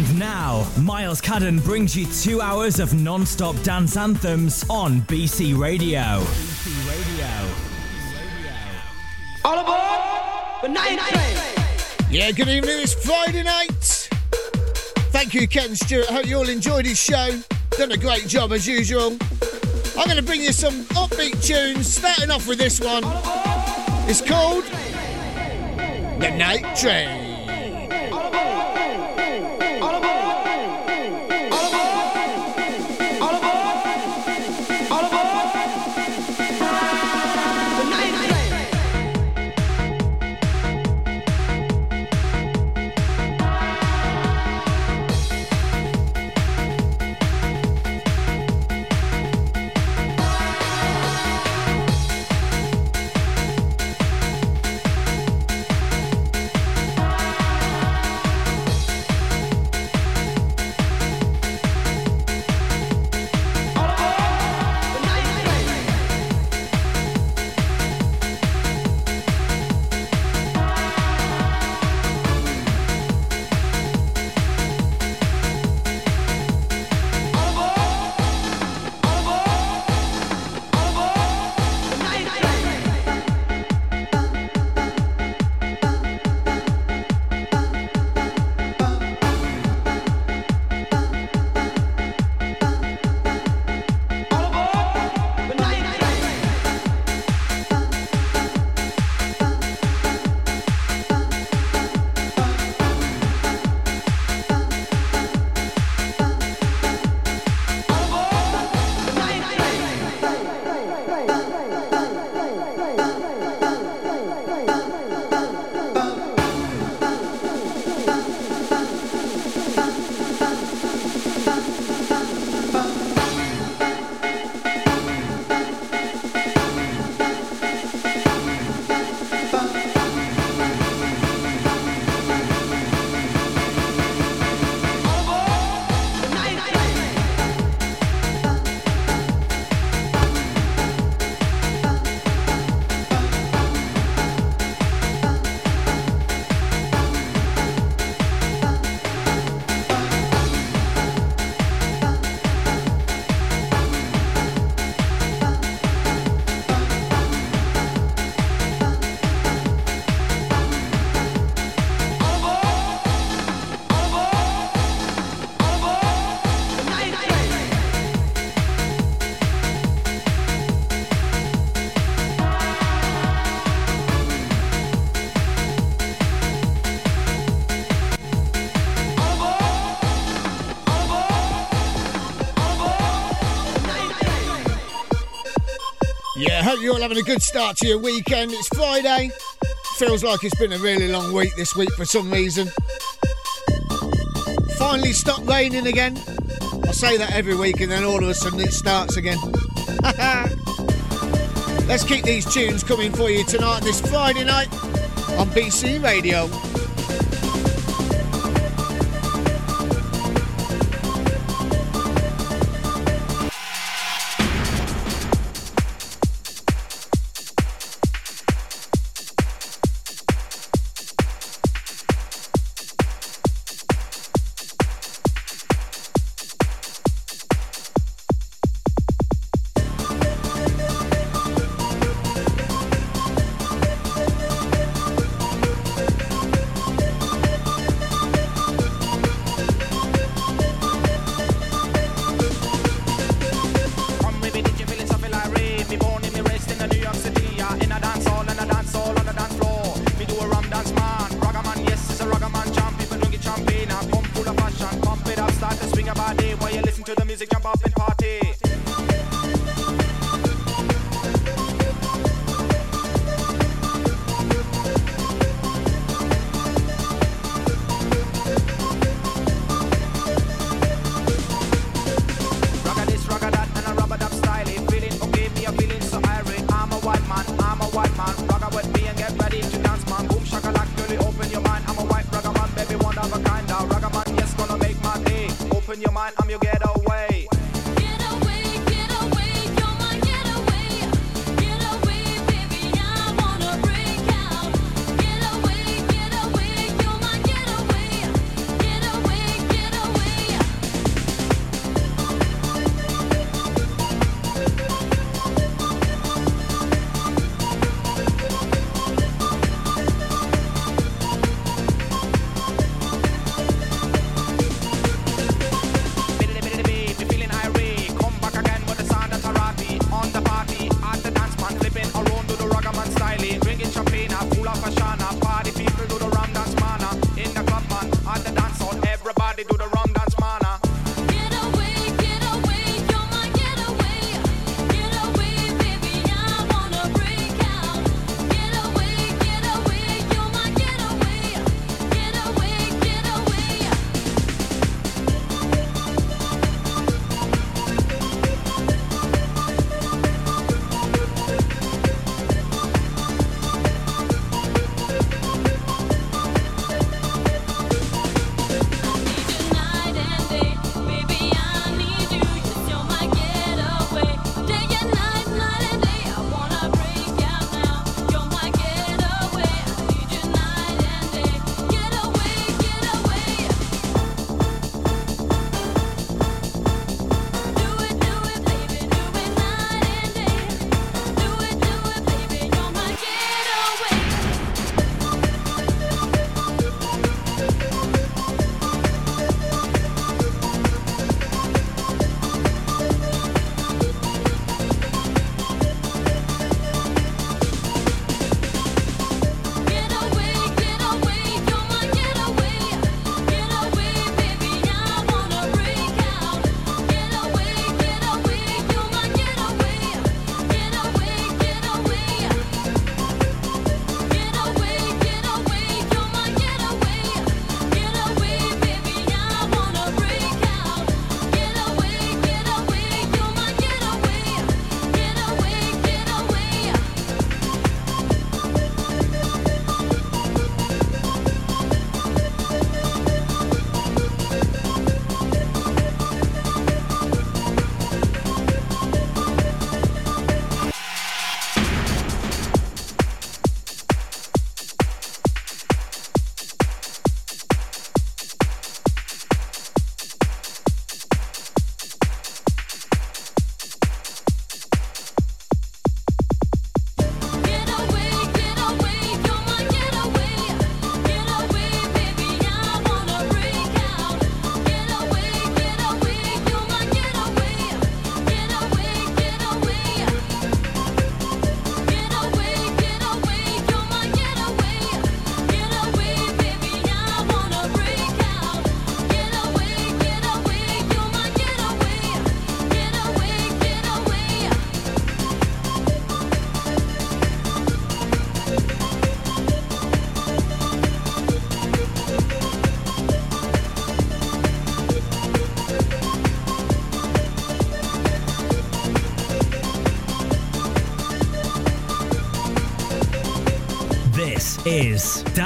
And now, Myles Cadden brings you two hours of non stop dance anthems on BC Radio. BC Radio. All aboard the night train. Yeah, good evening. It's Friday night. Thank you, Ken Stewart. Hope you all enjoyed his show. Done a great job as usual. I'm going to bring you some upbeat tunes, starting off with this one. It's called The Night Train. Hope you're all having a good start to your weekend. It's Friday. Feels like it's been a really long week this week for some reason. Finally stopped raining again. I say that every week and then all of a sudden it starts again. Let's keep these tunes coming for you tonight, this Friday night on BC Radio.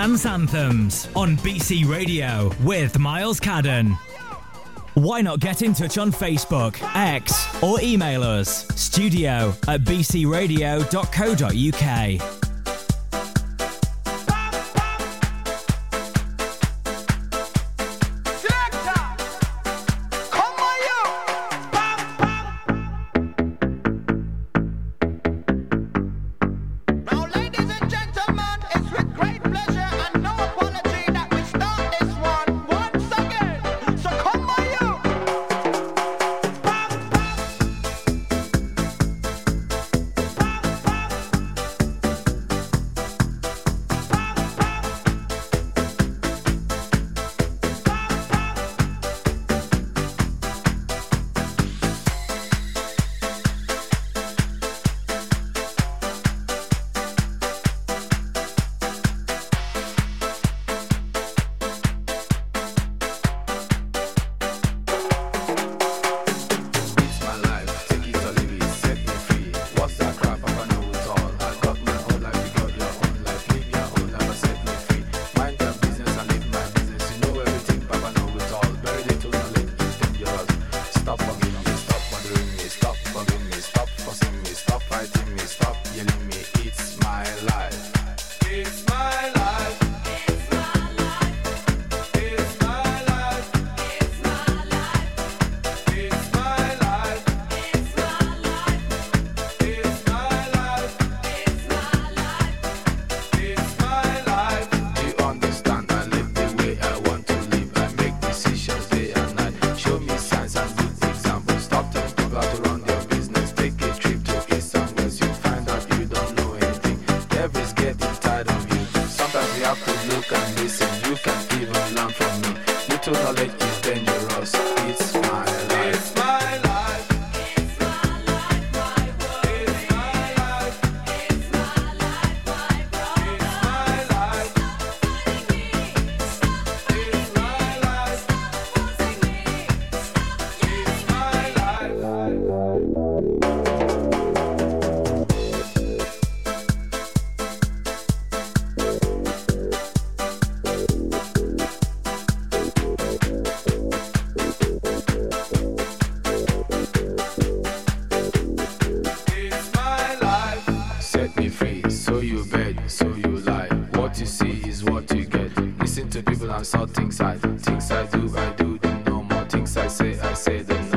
Dance Anthems on BC Radio with Myles Cadden. Why not get in touch on Facebook, X, or email us studio at bcradio.co.uk. I saw things I, things I do, I do them no more. Things I say, I say them no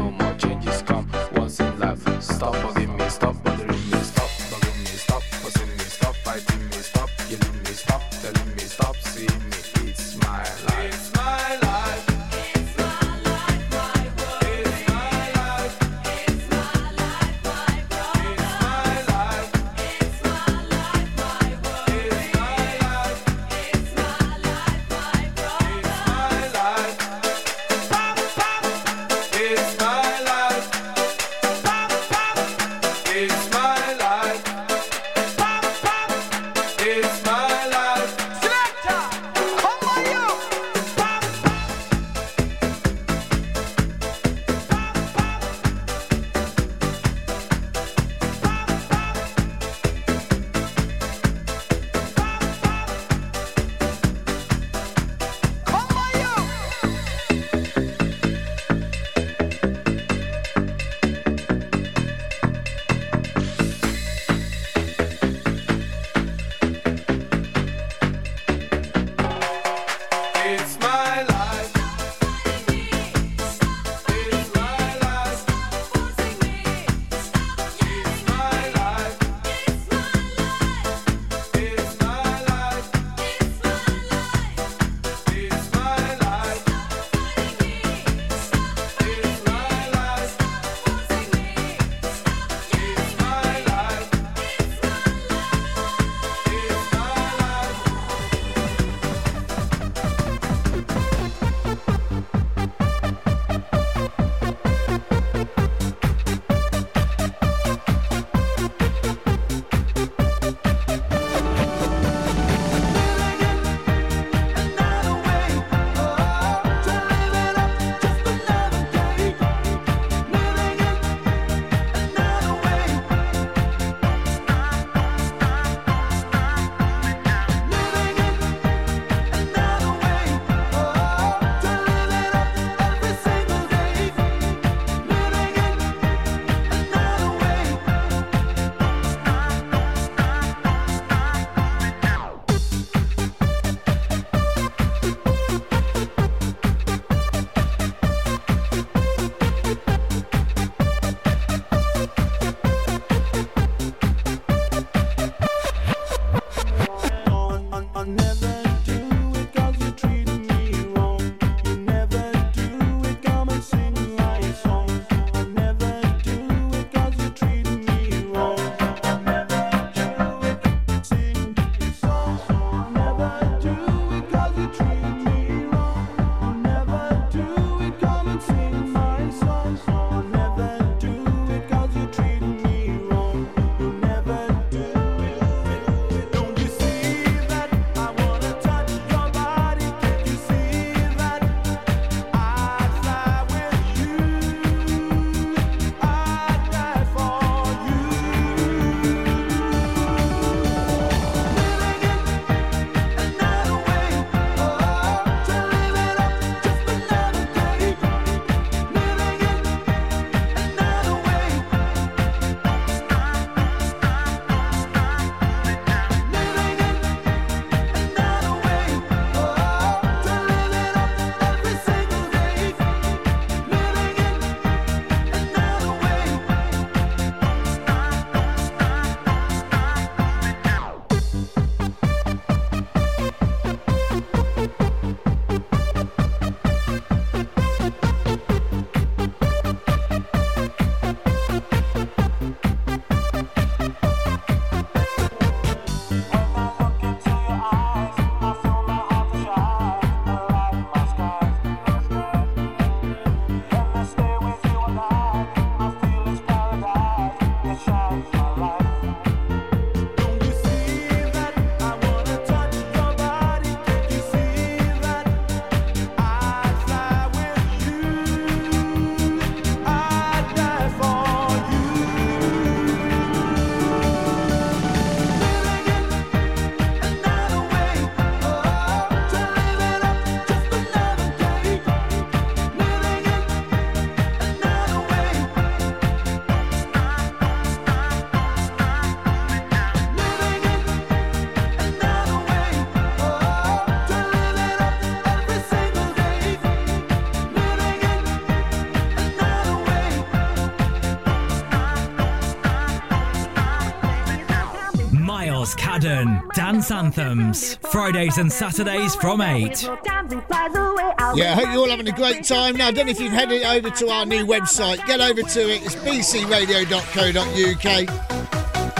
Cadden, Dance Anthems, Fridays and Saturdays from 8. Yeah, I hope you're all having a great time. Now, I don't know if you've headed over to our new website. Get over to it. It's bcradio.co.uk.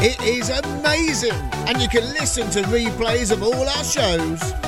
It is amazing, and you can listen to replays of all our shows.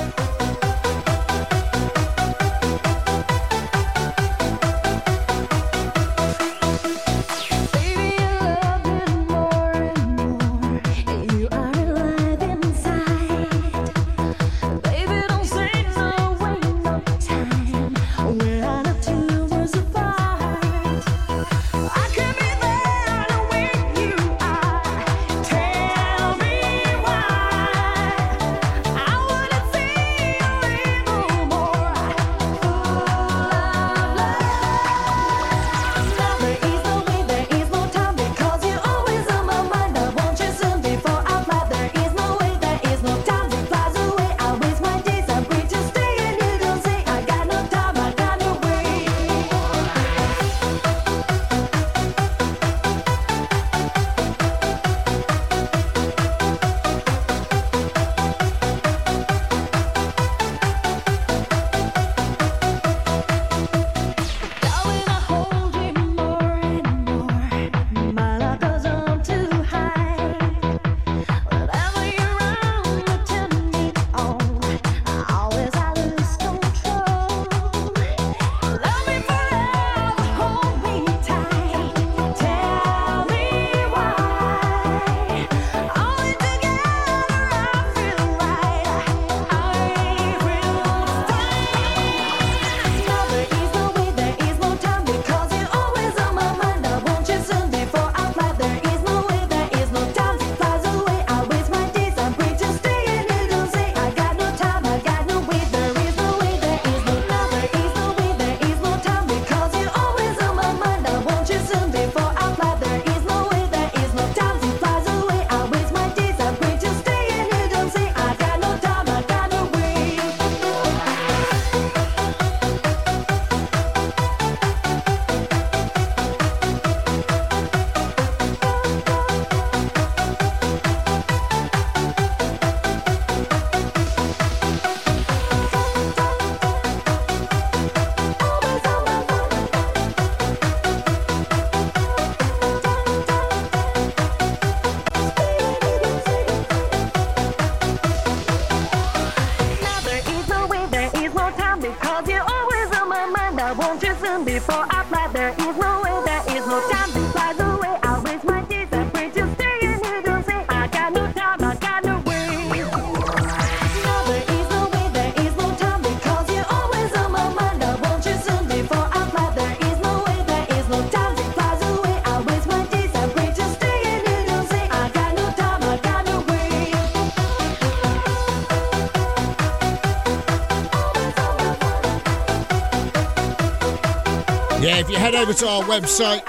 Over to our website,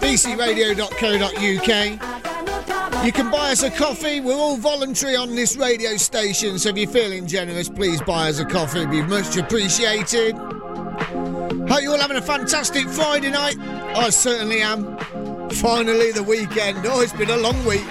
bcradio.co.uk. You can buy us a coffee. We're all voluntary on this radio station, so if you're feeling generous, please buy us a coffee. It'd be much appreciated. Hope you're all having a fantastic Friday night. I certainly am. Finally, the weekend. Oh, it's been a long week.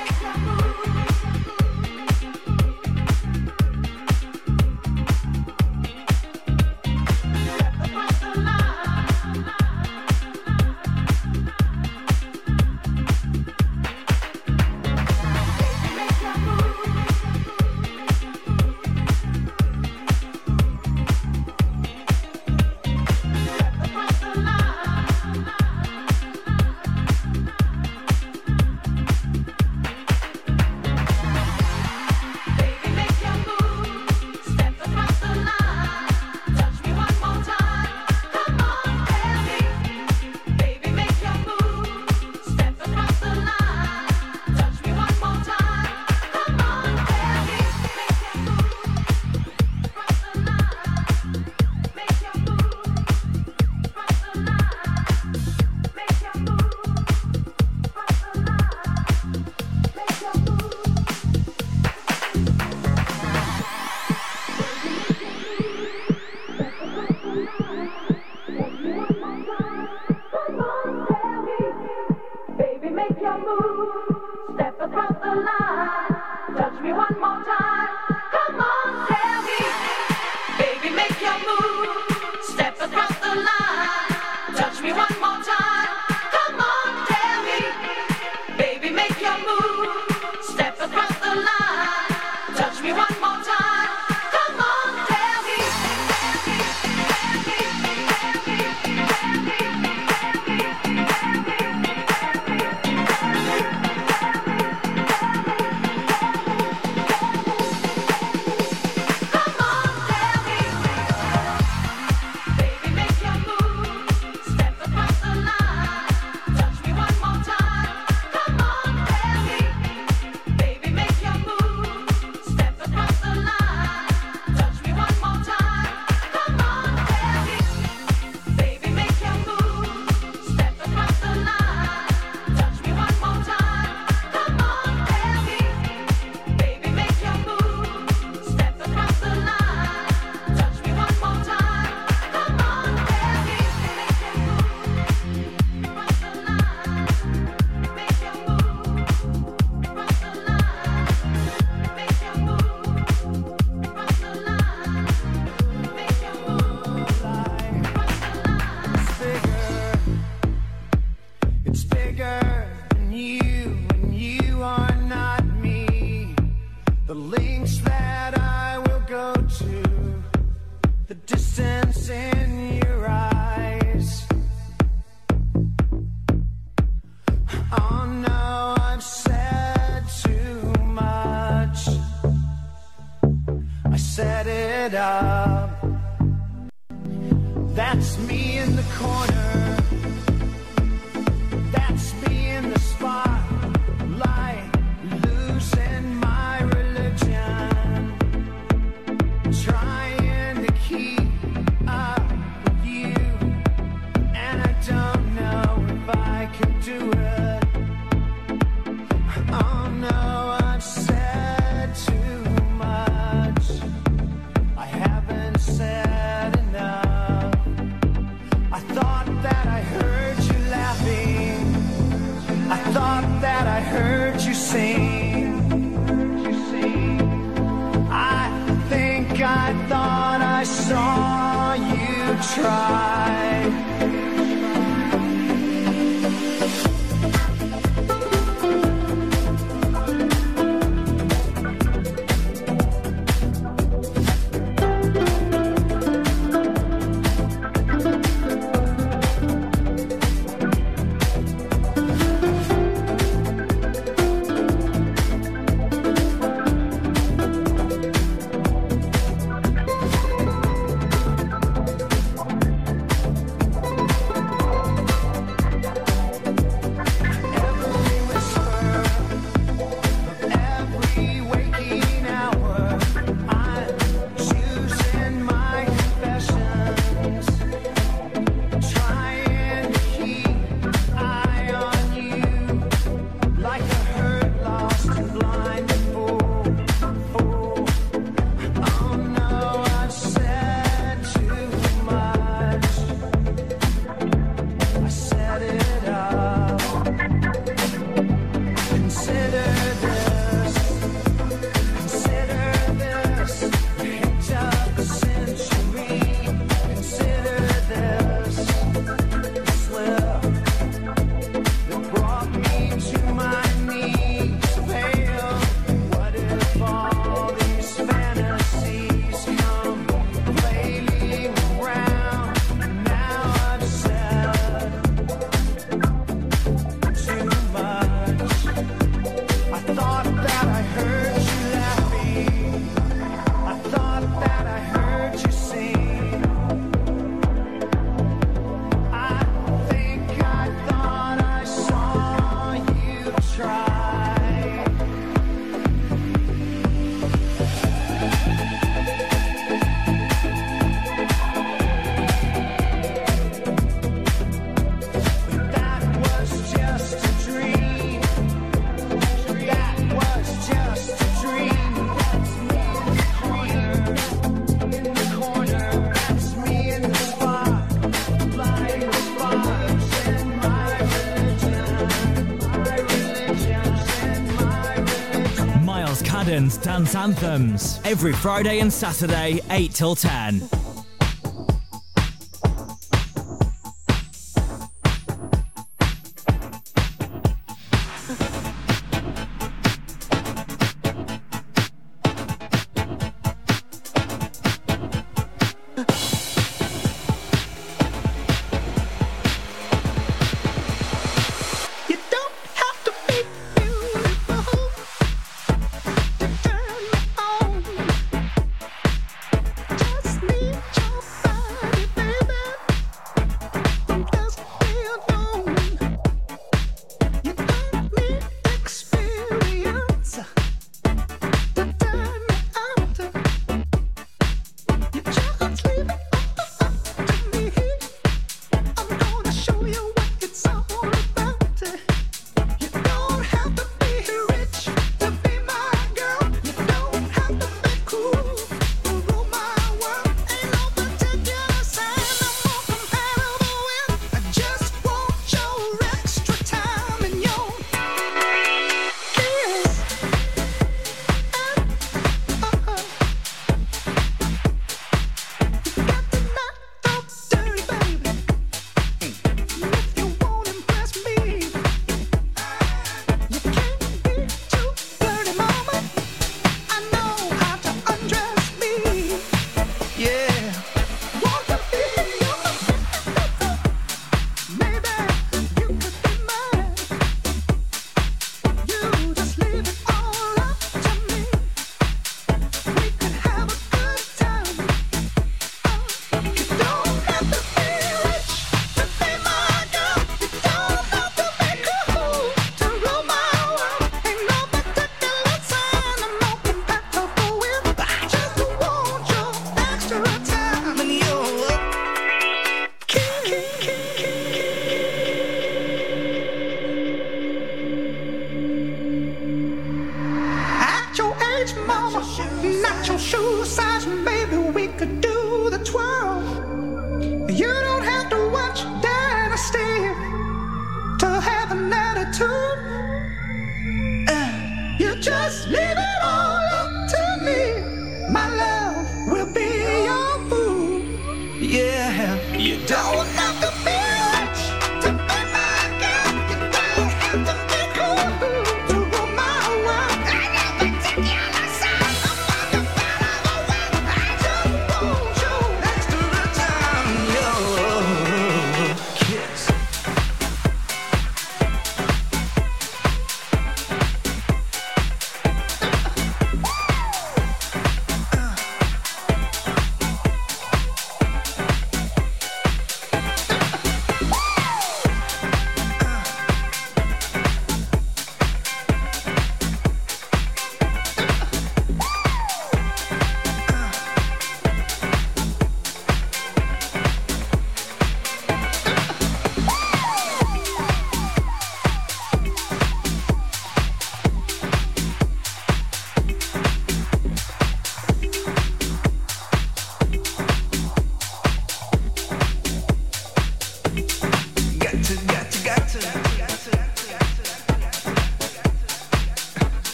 Cadden's Dance Anthems every Friday and Saturday, 8 till 10.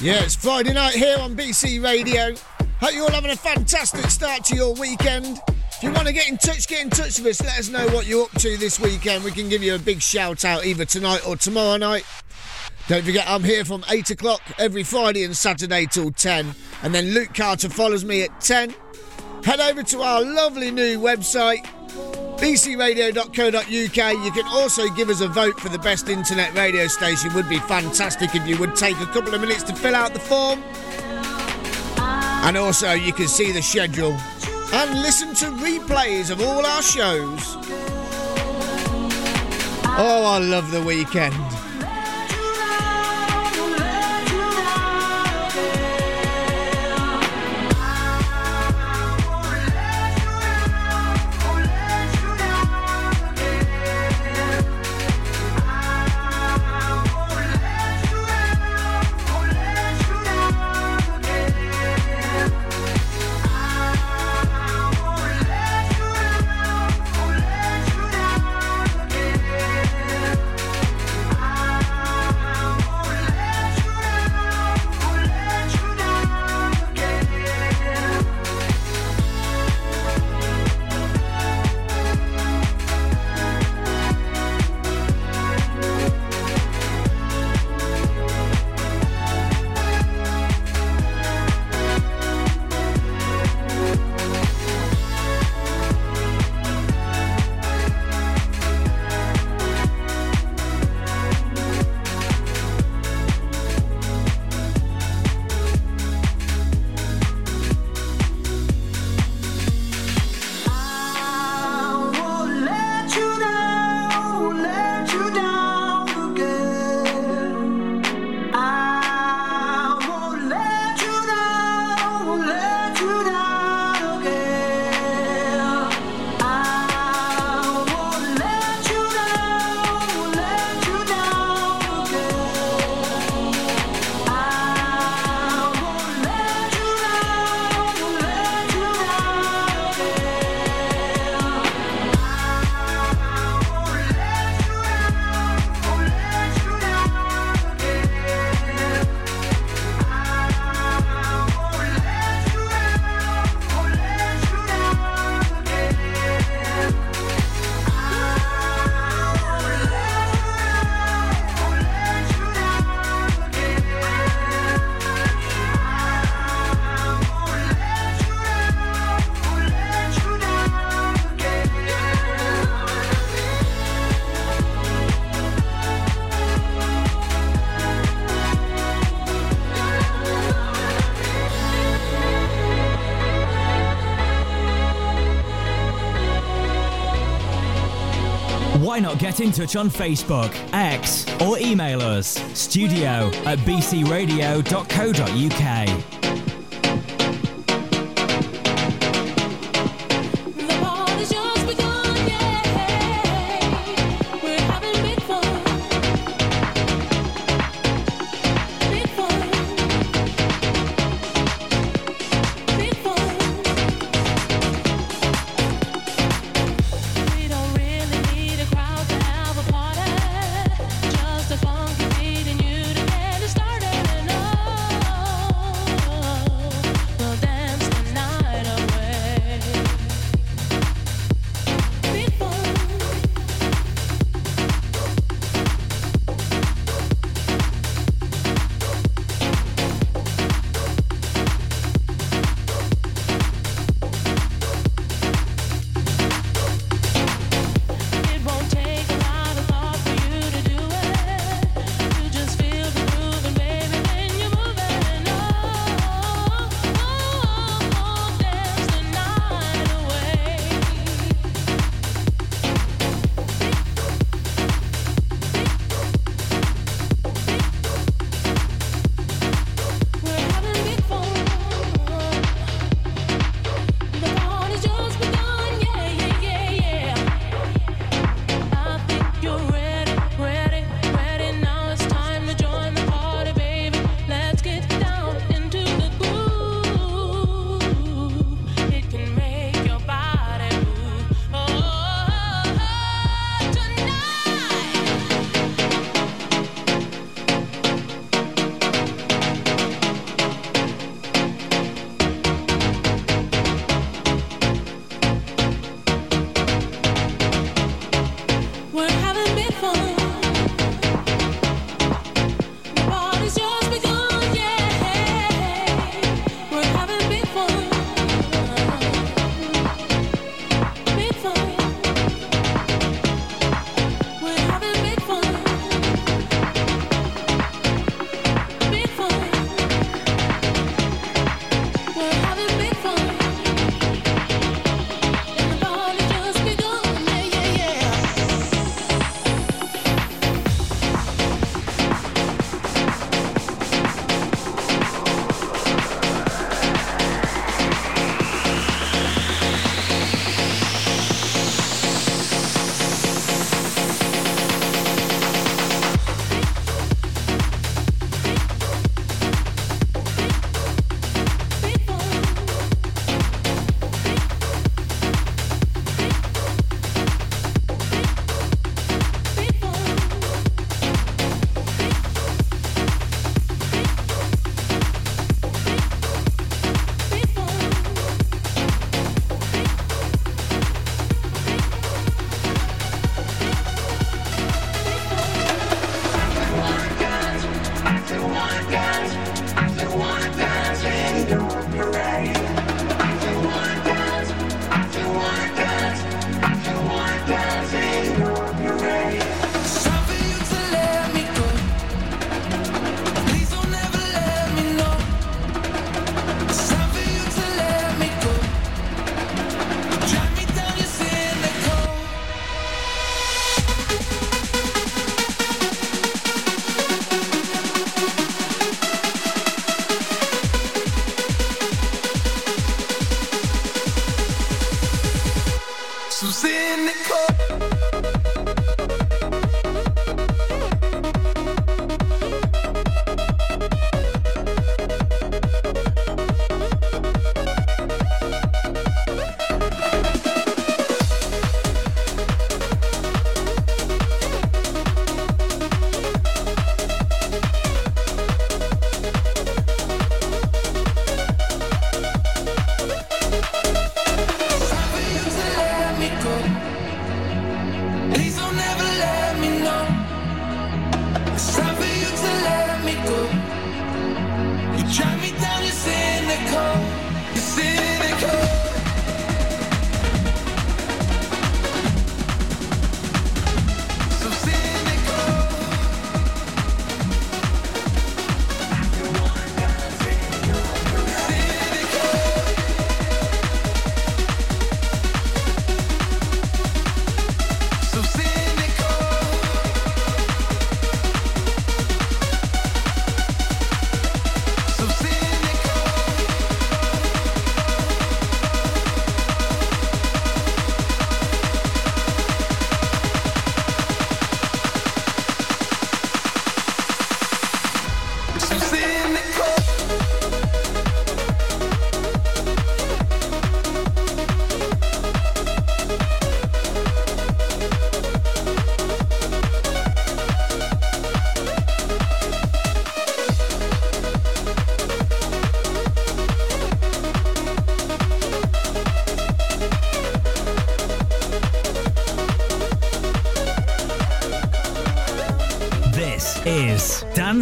Yeah, it's Friday night here on BC Radio. Hope you're all having a fantastic start to your weekend. If you want to get in touch, get in touch with us. Let us know what you're up to this weekend. We can give you a big shout out either tonight or tomorrow night. Don't forget, I'm here from 8 o'clock every Friday and Saturday till 10. And then Luke Carter follows me at 10. Head over to our lovely new website, bcradio.co.uk. You can also give us a vote for the best internet radio station. Would be fantastic if you would take a couple of minutes to fill out the form. And also, you can see the schedule and listen to replays of all our shows. Oh, I love the weekend. Get in touch on Facebook, X, or email us studio at bcradio.co.uk.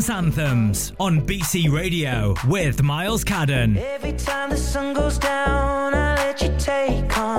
Dance Anthems on BC Radio with Myles Cadden. Every time the sun goes down, I let you take on.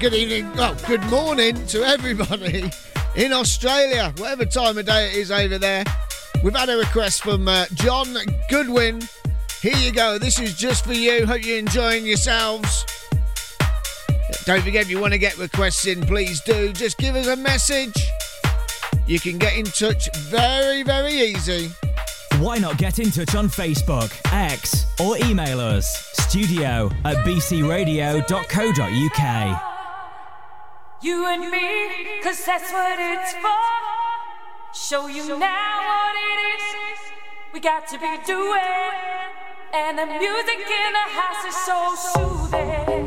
good evening. Well, good morning to everybody in Australia, whatever time of day it is over there. We've had a request from uh, John Goodwin. Here you go. This is just for you. Hope you're enjoying yourselves. Don't forget, if you want to get requests in, please do. Just give us a message. You can get in touch very, very easy. Why not get in touch on Facebook, X, or email us studio at bcradio.co.uk. You and me, cause that's what it's for. Show you now what it is we got to be doing. And the music in the house is so soothing.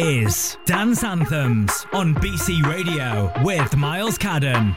Is Dance Anthems on BC Radio with Myles Cadden.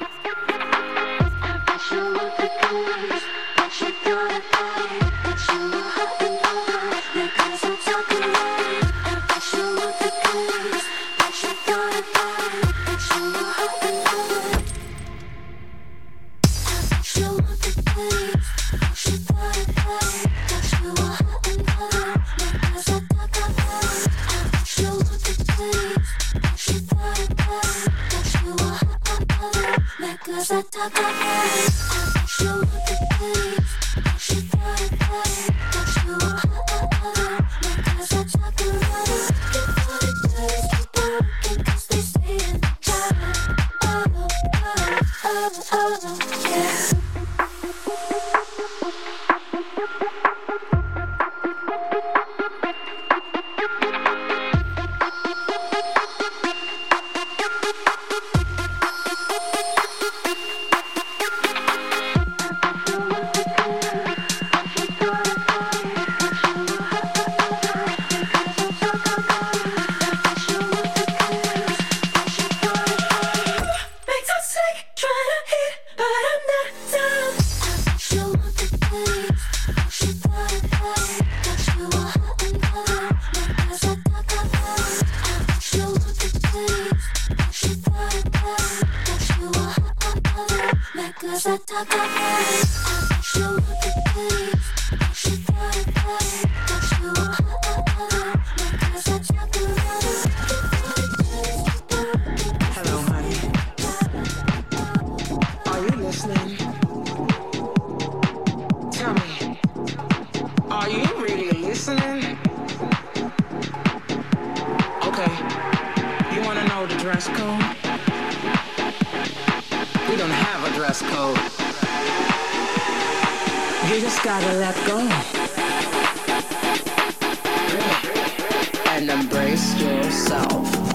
yourself.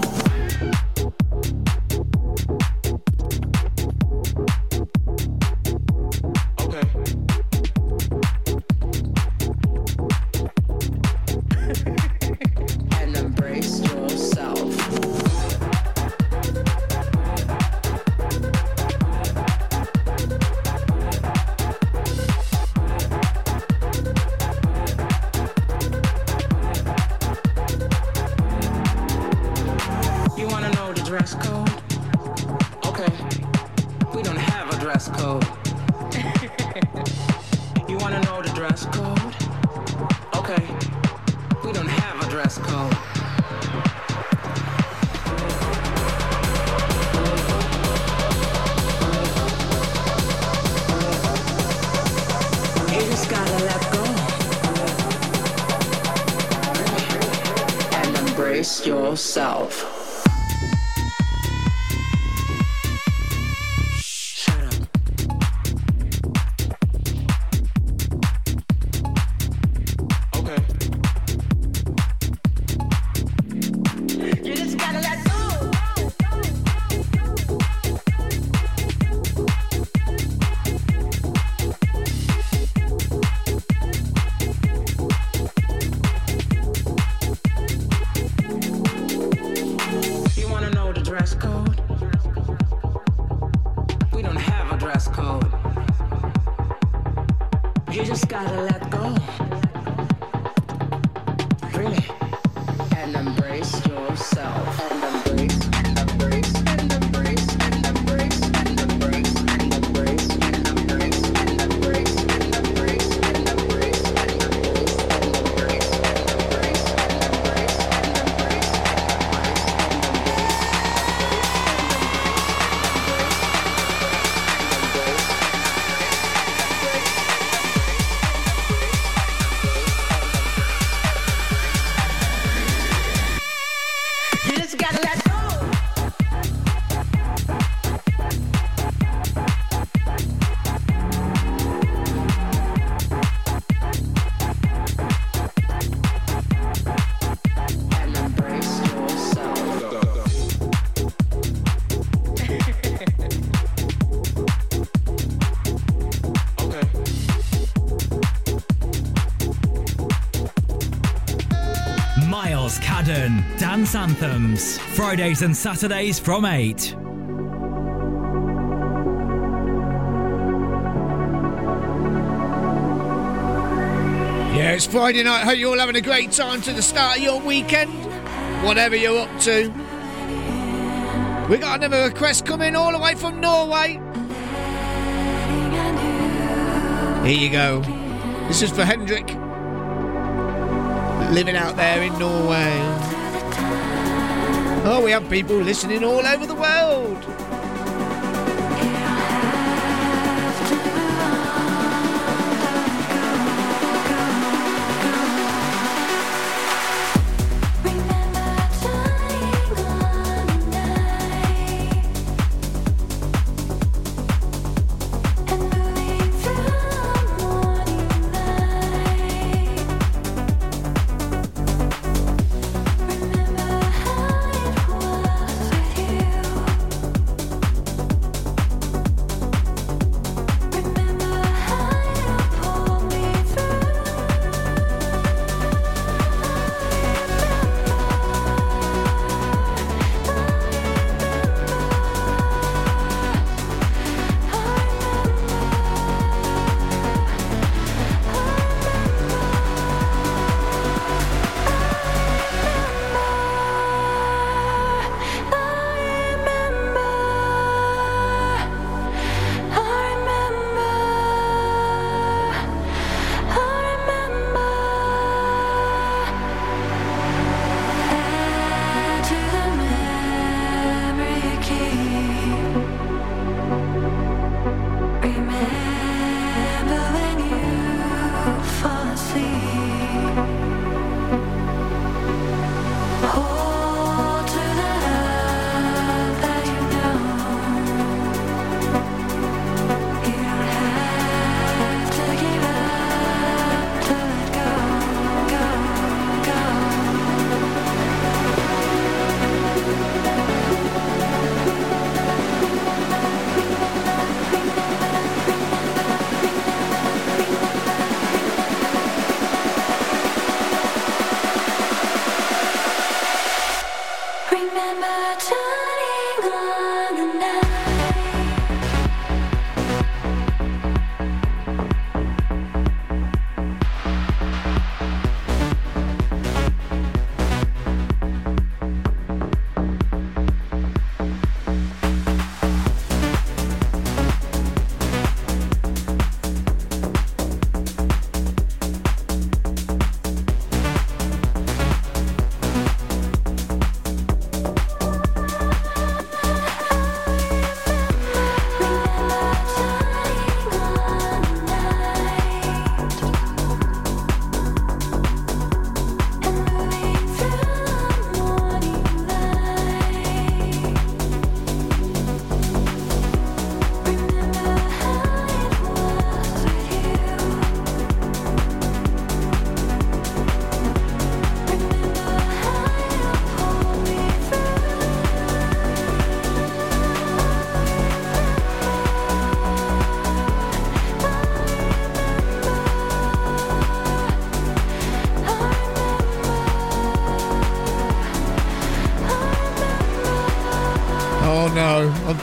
Dance Anthems, Fridays and Saturdays from 8. Yeah, it's Friday night. Hope you're all having a great time to the start of your weekend, whatever you're up to. We got another request coming all the way from Norway. Here you go. This is for Hendrik, living out there in Norway. Oh, we have people listening all over the world.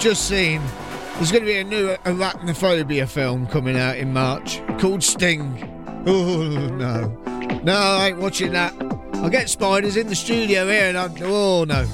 just seen there's going to be a new arachnophobia film coming out in March called Sting. Oh, no. No, I ain't watching that. I get spiders in the studio here and I'm. Oh, no.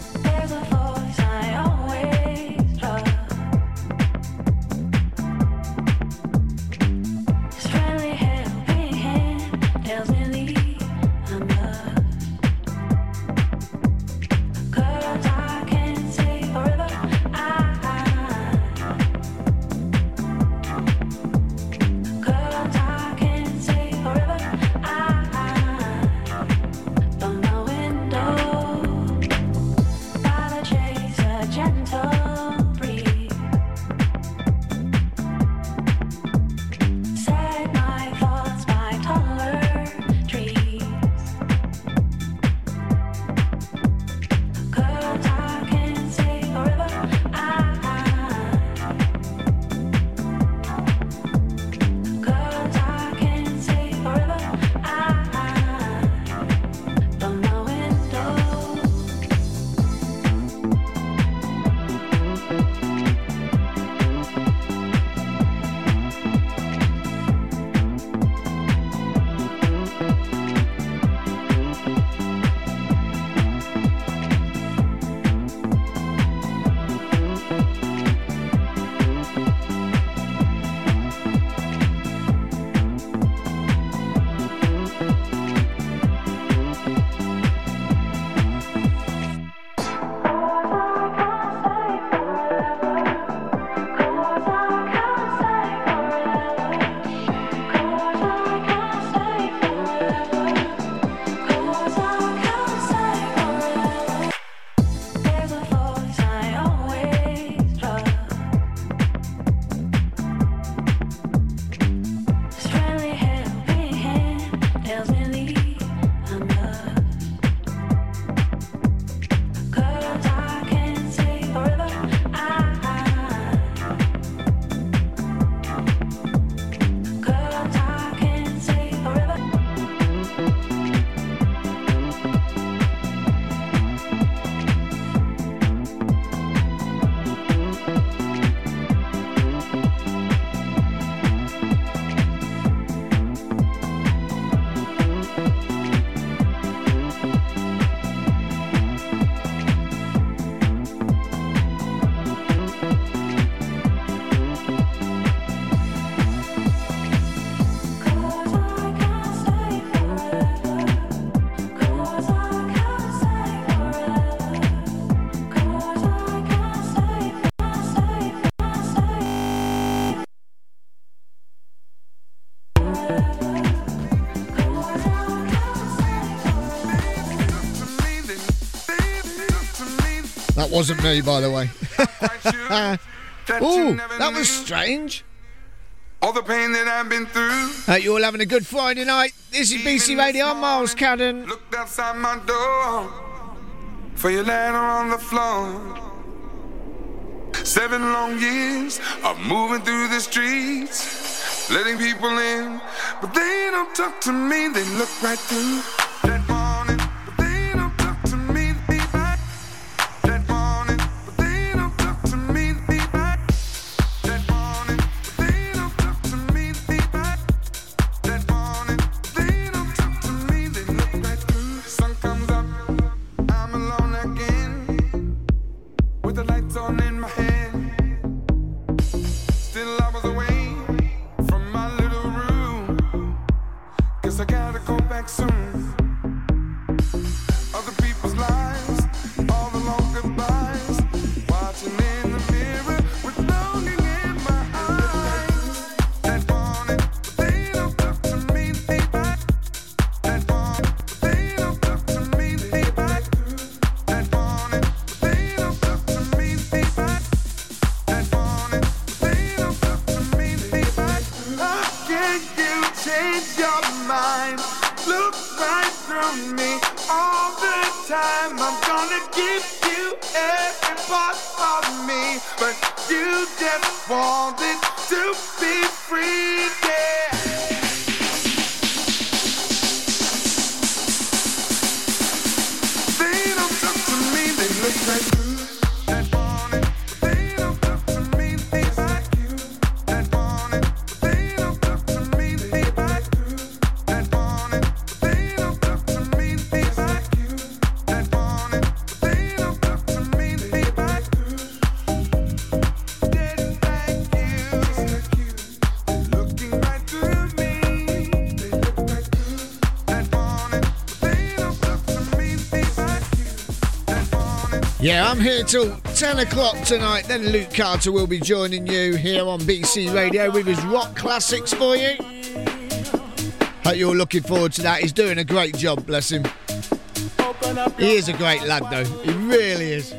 wasn't me, by the way. oh, that was strange. All the pain that I've been through. Uh, hey, you all having a good Friday night. This is BC Radio. I'm Myles Cadden. Looked outside my door for your letter on the floor. Seven long years of moving through the streets, letting people in, but they don't talk to me. They look right through. me, but you just wanted to be free. Yeah. Yeah, I'm here till 10 o'clock tonight. Then Luke Carter will be joining you here on BC Radio with his rock classics for you. Hope you're looking forward to that. He's doing a great job, bless him. He is a great lad, though. He really is.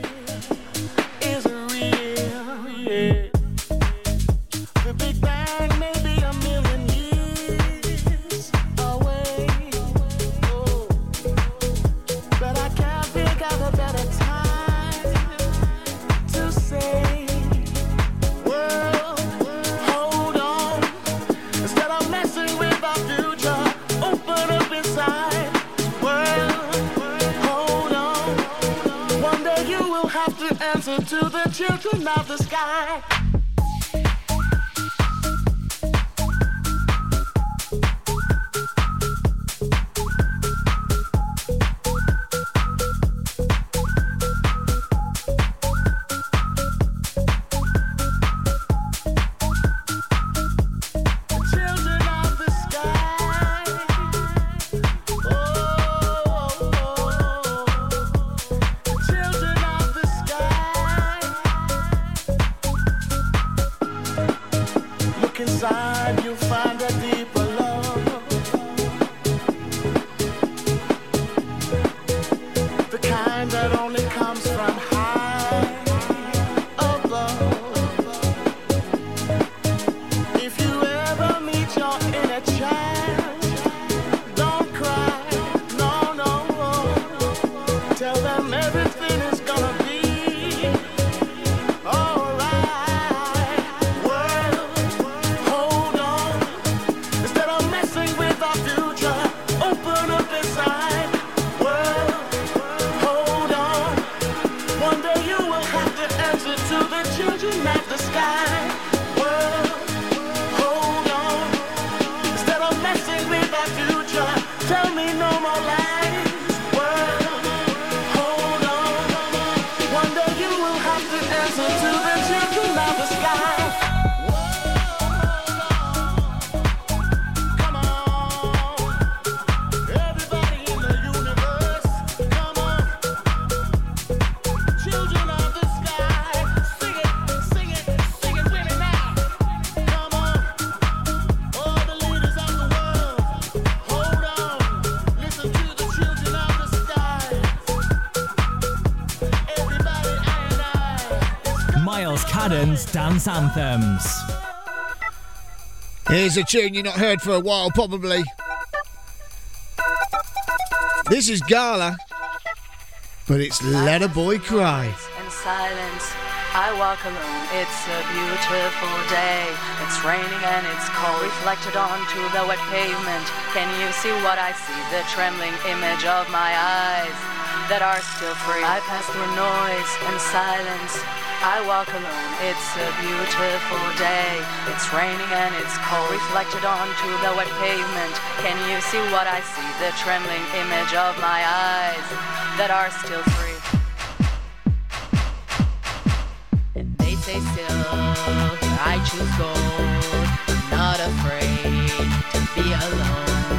Good night. dance anthems. Here's a tune you've not heard for a while, probably. This is Gala, but it's silence Let a Boy Cry. In silence, I walk alone. It's a beautiful day. It's raining and it's cold. Reflected onto the wet pavement. Can you see what I see? The trembling image of my eyes that are still free. I pass through noise and silence. I walk alone, it's a beautiful day. It's raining and it's cold, reflected onto the wet pavement. Can you see what I see? The trembling image of my eyes that are still free. And they say still, I choose gold. I'm not afraid to be alone.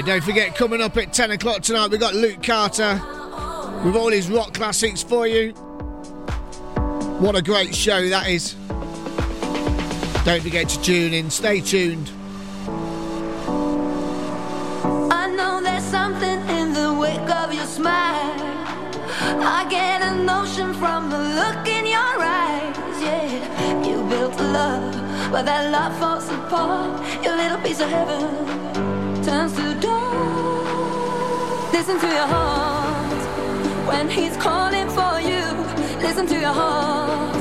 Yeah, don't forget, coming up at 10 o'clock tonight, we've got Luke Carter with all his rock classics for you. What a great show that is. Don't forget to tune in. Stay tuned. I know there's something in the wake of your smile. I get a notion from the look in your eyes. Yeah, you built a love, but that love falls apart. Your little piece of heaven turns Listen to your heart when he's calling for you. Listen to your heart.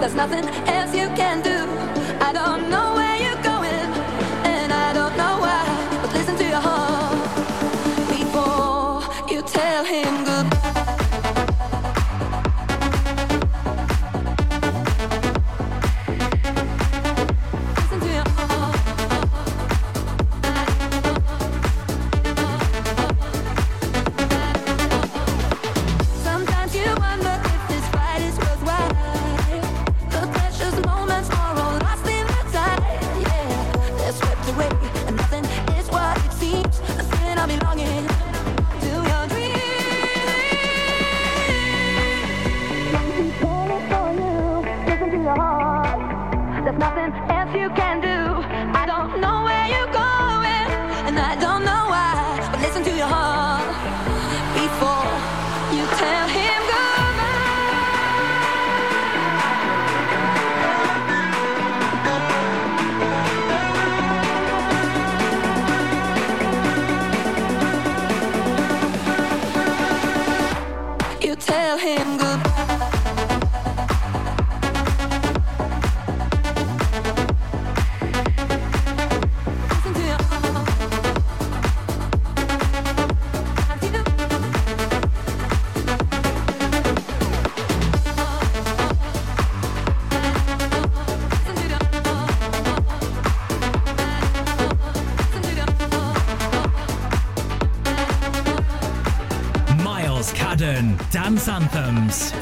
There's nothing else you can do.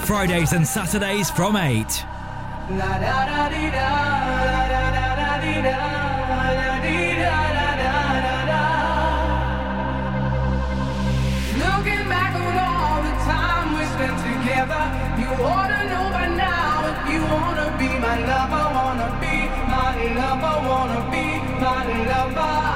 Fridays and Saturdays from 8. Looking back on all the time we spent together, you ought to know by now if you wanna be my lover, wanna be my lover, wanna be my lover.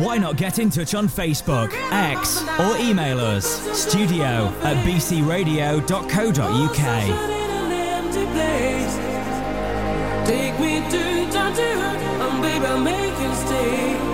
Why not get in touch on Facebook, X, or email us studio at bcradio.co.uk. Take me to and baby, I'll make you stay.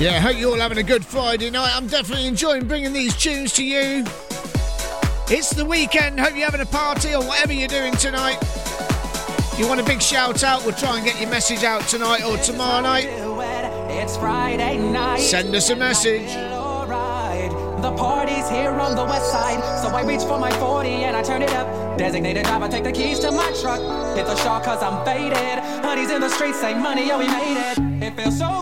Yeah, I hope you're all having a good Friday night. I'm definitely enjoying bringing these tunes to you. It's the weekend. Hope you're having a party or whatever you're doing tonight. You want a big shout out, we'll try and get your message out tonight or tomorrow night. It's Friday night. Send us a message. The party's here on the west side, so I reach for my 40 and I turn it up. Designated driver, take the keys to my truck. Hit the shop cause I'm faded. Honey's in the streets, say money, oh we made it. It feels so good.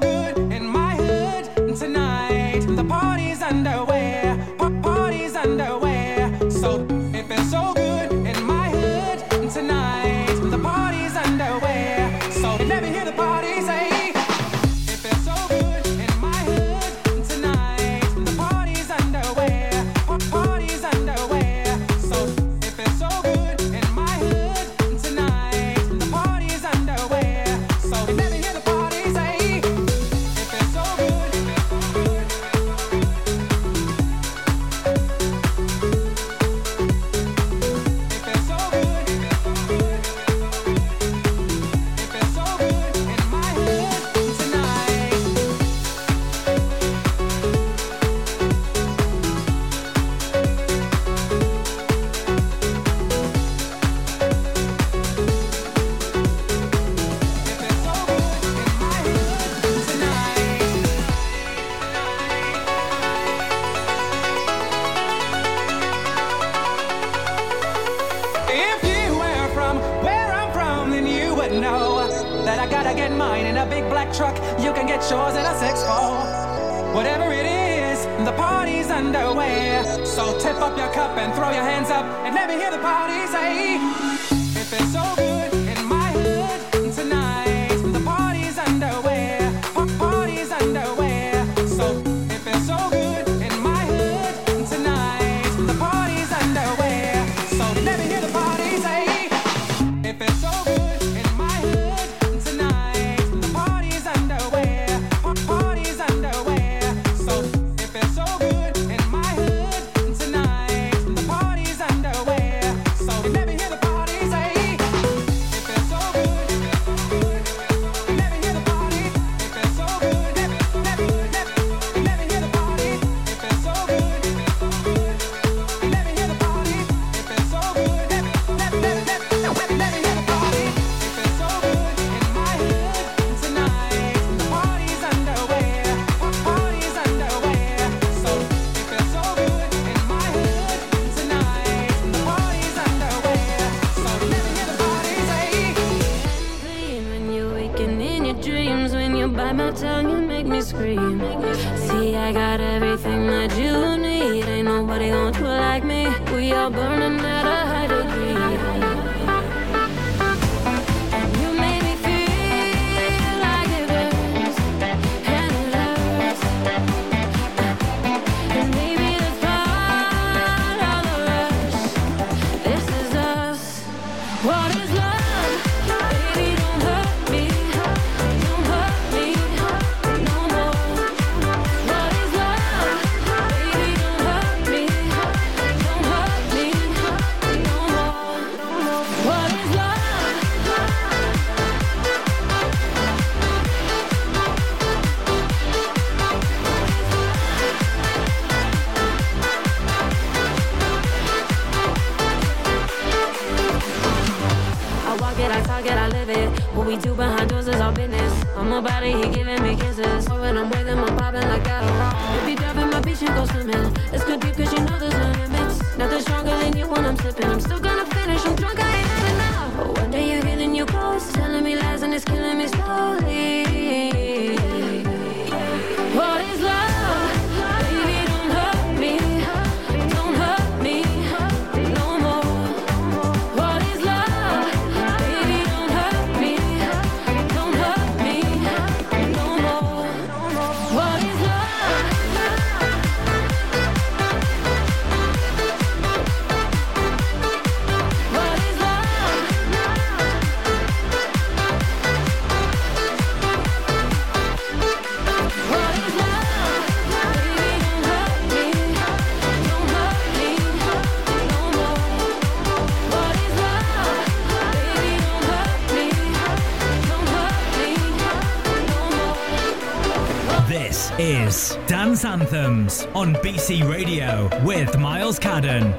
anthems on BC Radio with Myles Cadden.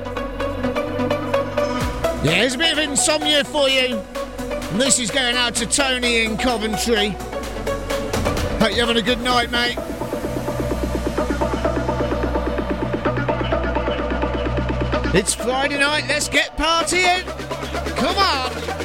Yeah, there's a bit of insomnia for you. And this is going out to Tony in Coventry. Hope you're having a good night, mate. It's Friday night, let's get partying! Come on!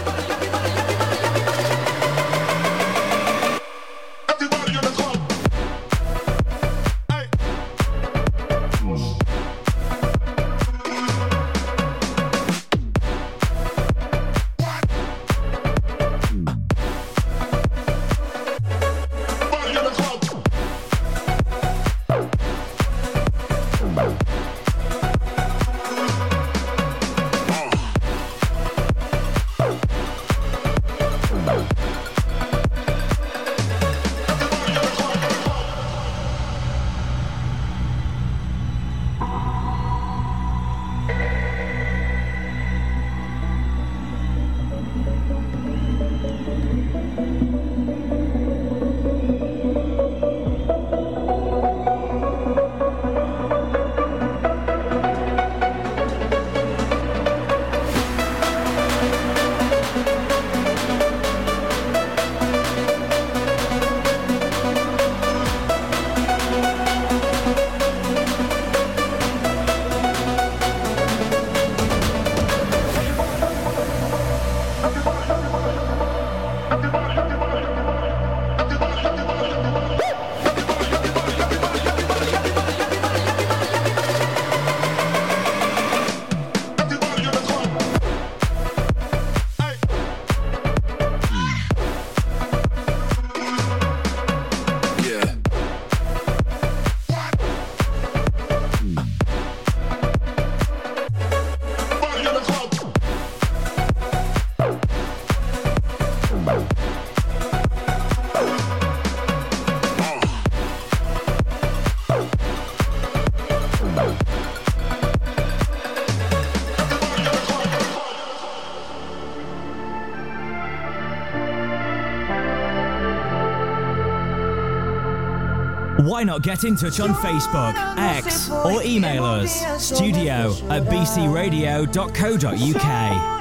not get in touch on Facebook, X, or email us. studio at bcradio.co.uk.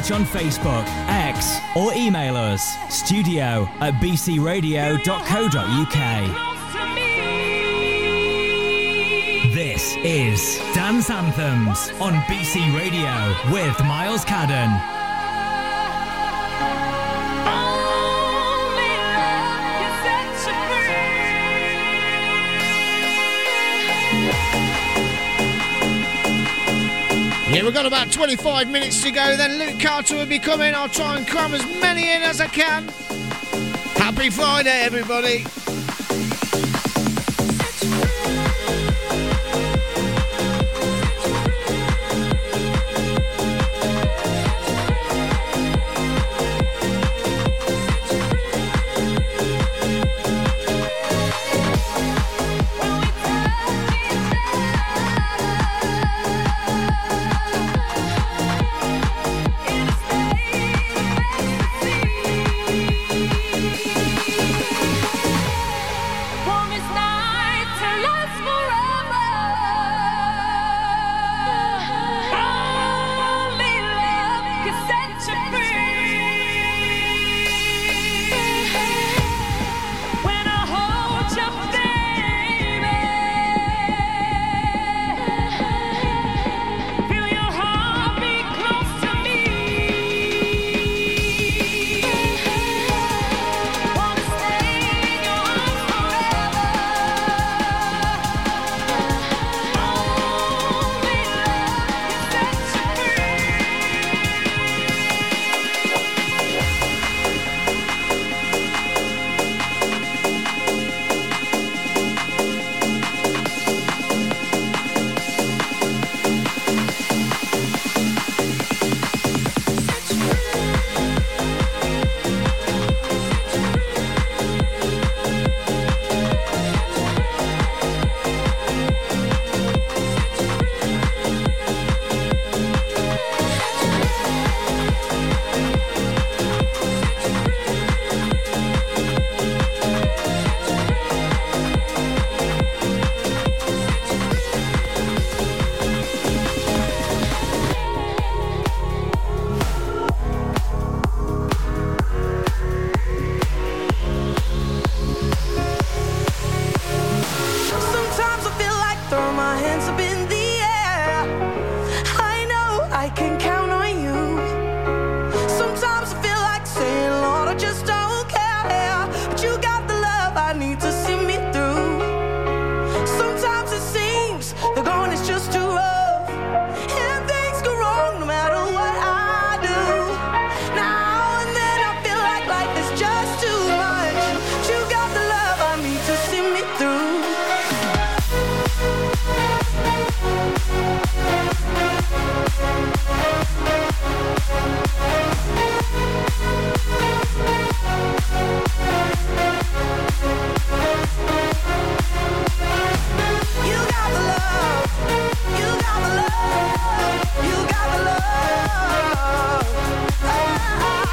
On Facebook, X, or email us studio at bcradio.co.uk. This is Dance Anthems on BC Radio with Myles Cadden. We've got about 25 minutes to go, then Luke Carter will be coming. I'll try and cram as many in as I can. Happy Friday, everybody.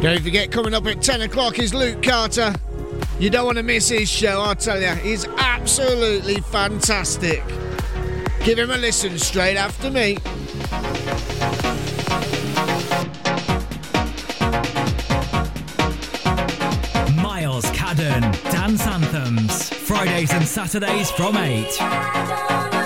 Don't forget, coming up at 10 o'clock is Luke Carter. You don't want to miss his show, I tell you. He's absolutely fantastic. Give him a listen straight after me. Saturdays from 8.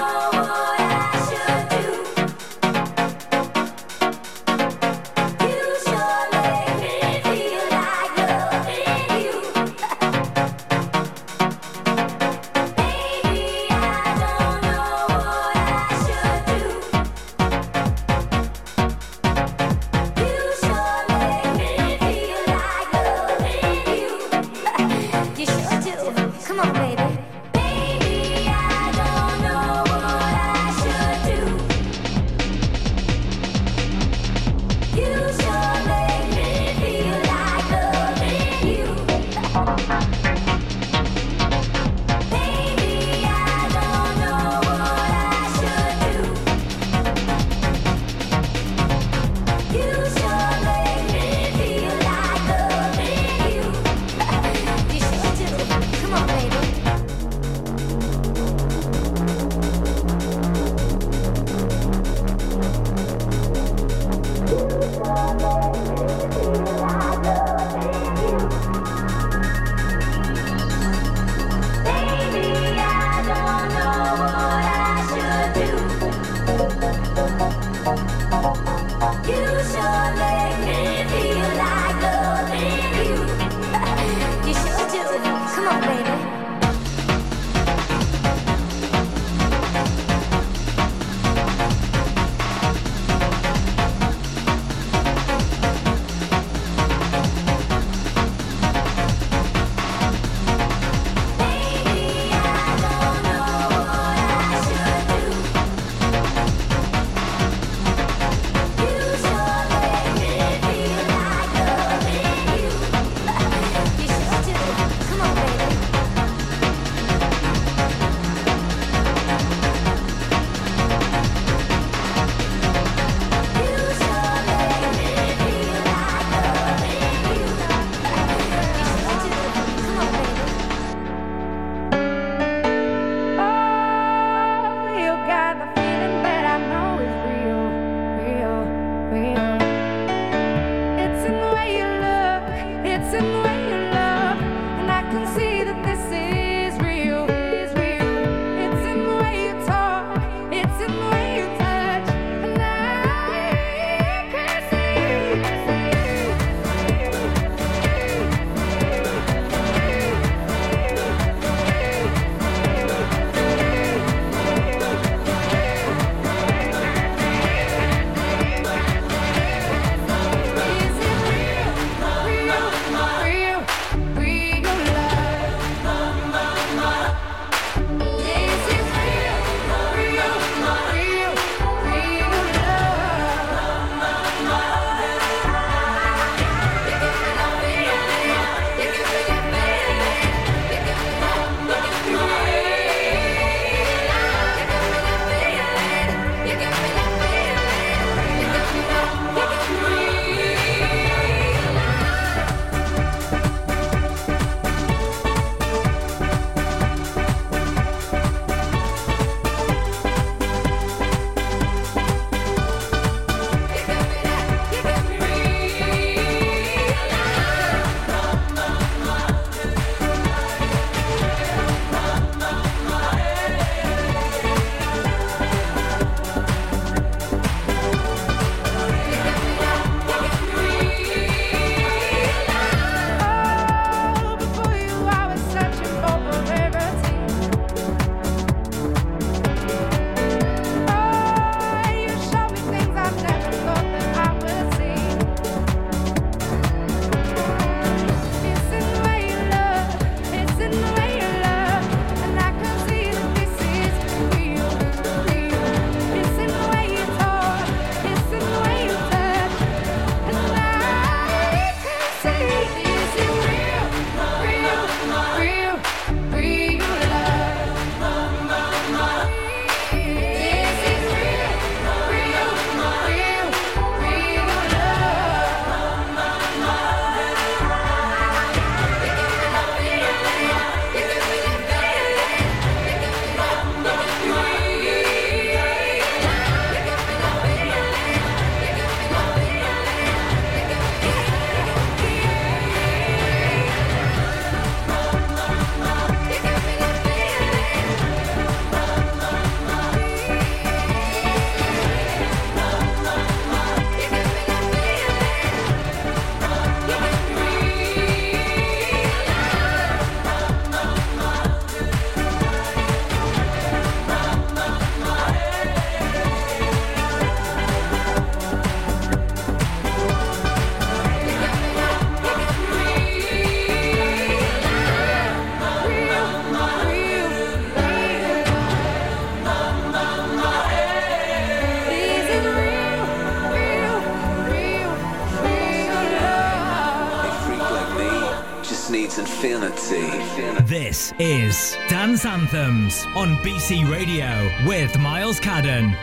Anthems on BC Radio with Myles Cadden.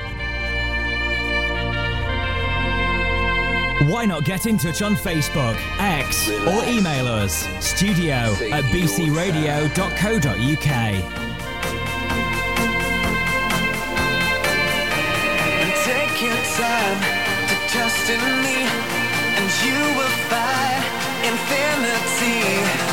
Why not get in touch on Facebook, X, or email us studio at bcradio.co.uk. time to trust in me, and you will find infinity.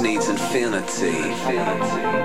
needs infinity. infinity.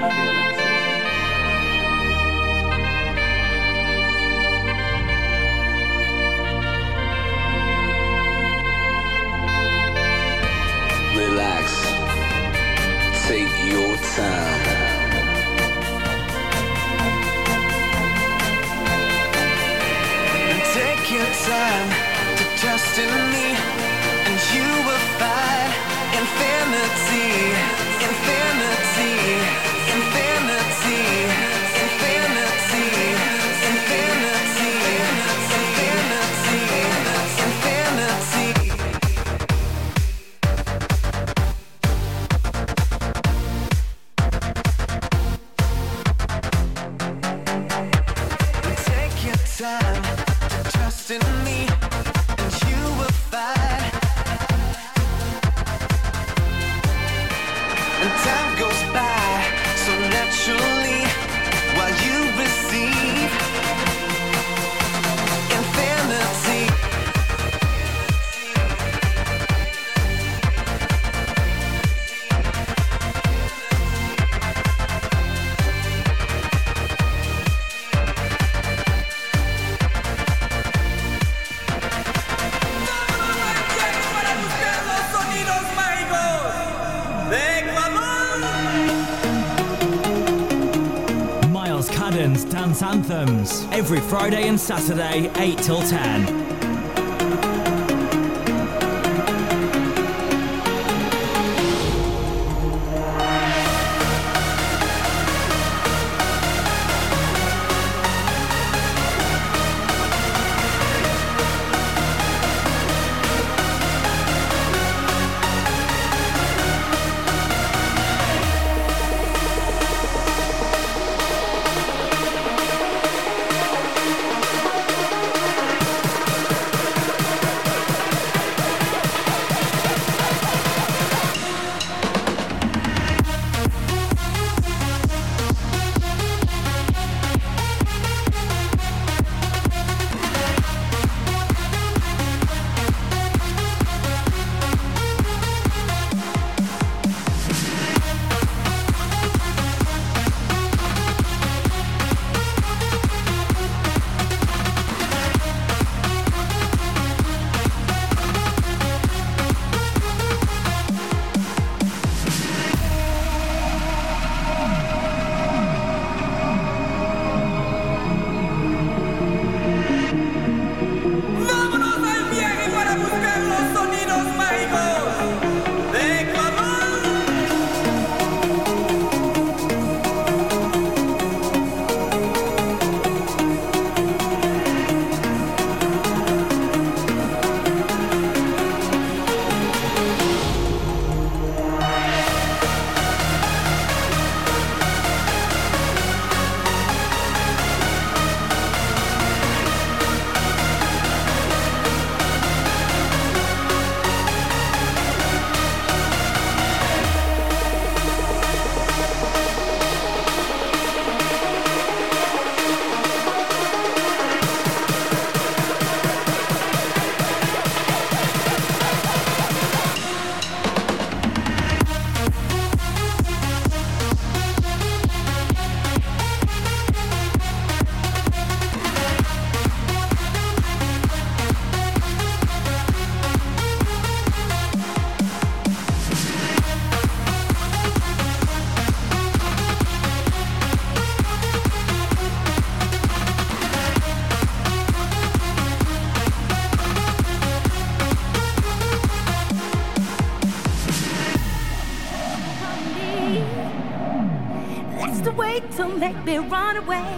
every Friday and Saturday, 8 till 10.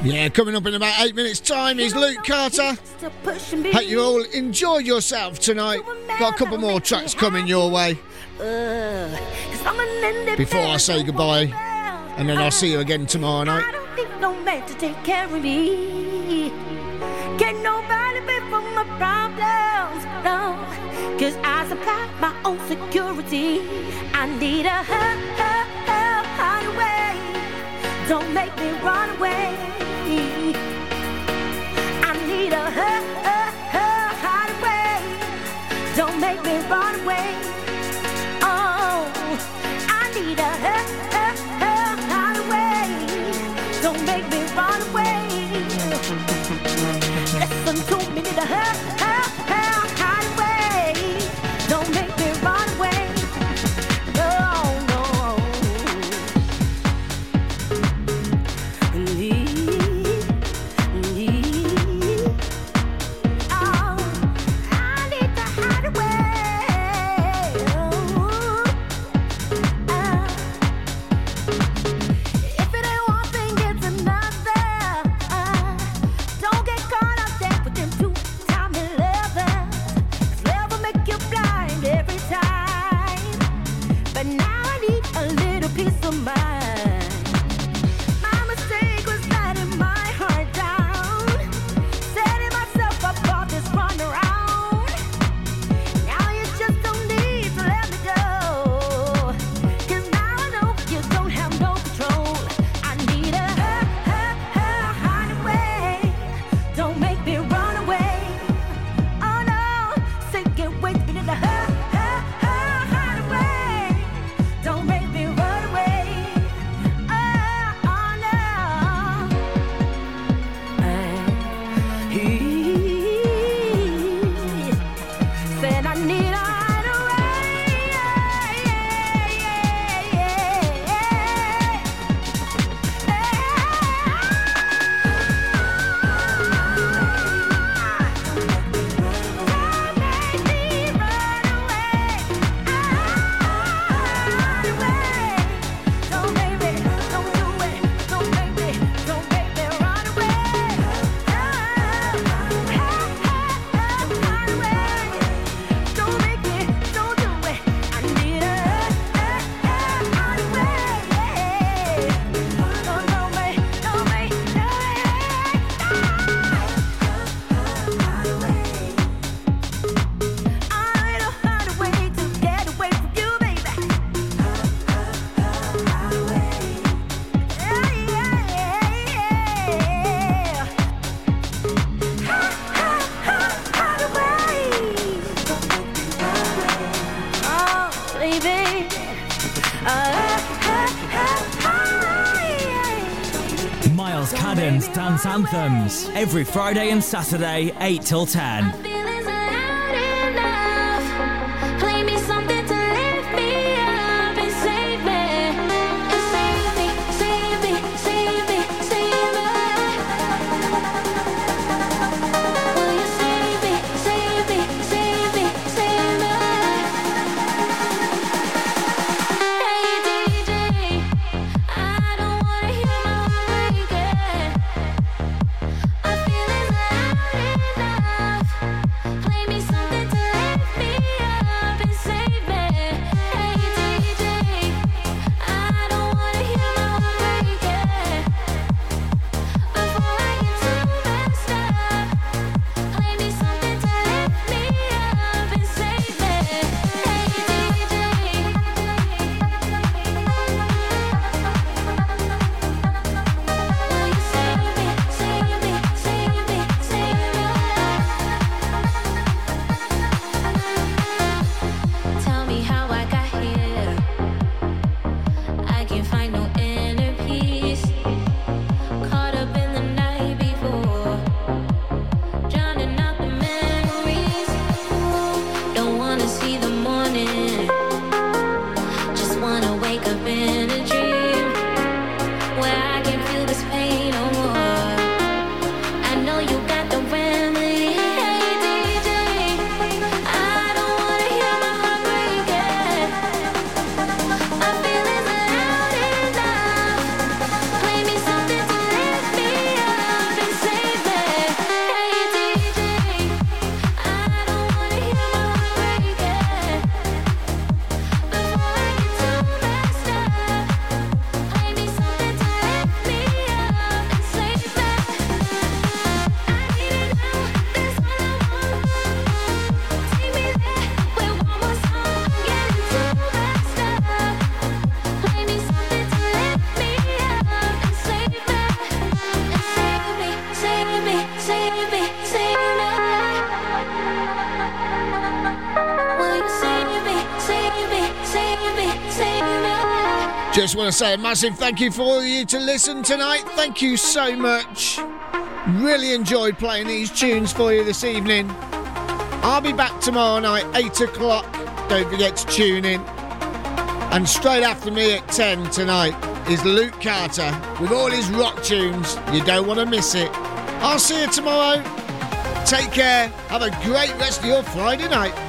Yeah, coming up in about eight minutes' time is Luke Carter. Hope you all enjoy yourself tonight. Got a couple more tracks coming your way. Before I say goodbye, and then I'll see you again tomorrow night. Can nobody pay for my problems? No, cause I supply my own security. I need a help, help, help. Don't make me run away. anthems every Friday and Saturday, 8 till 10. Want to say a massive thank you for all of you to listen tonight. Thank you so much. Really enjoyed playing these tunes for you this evening. I'll be back tomorrow night, 8 o'clock. Don't forget to tune in. And straight after me at 10 tonight is Luke Carter with all his rock tunes. You don't want to miss it. I'll see you tomorrow. Take care. Have a great rest of your Friday night.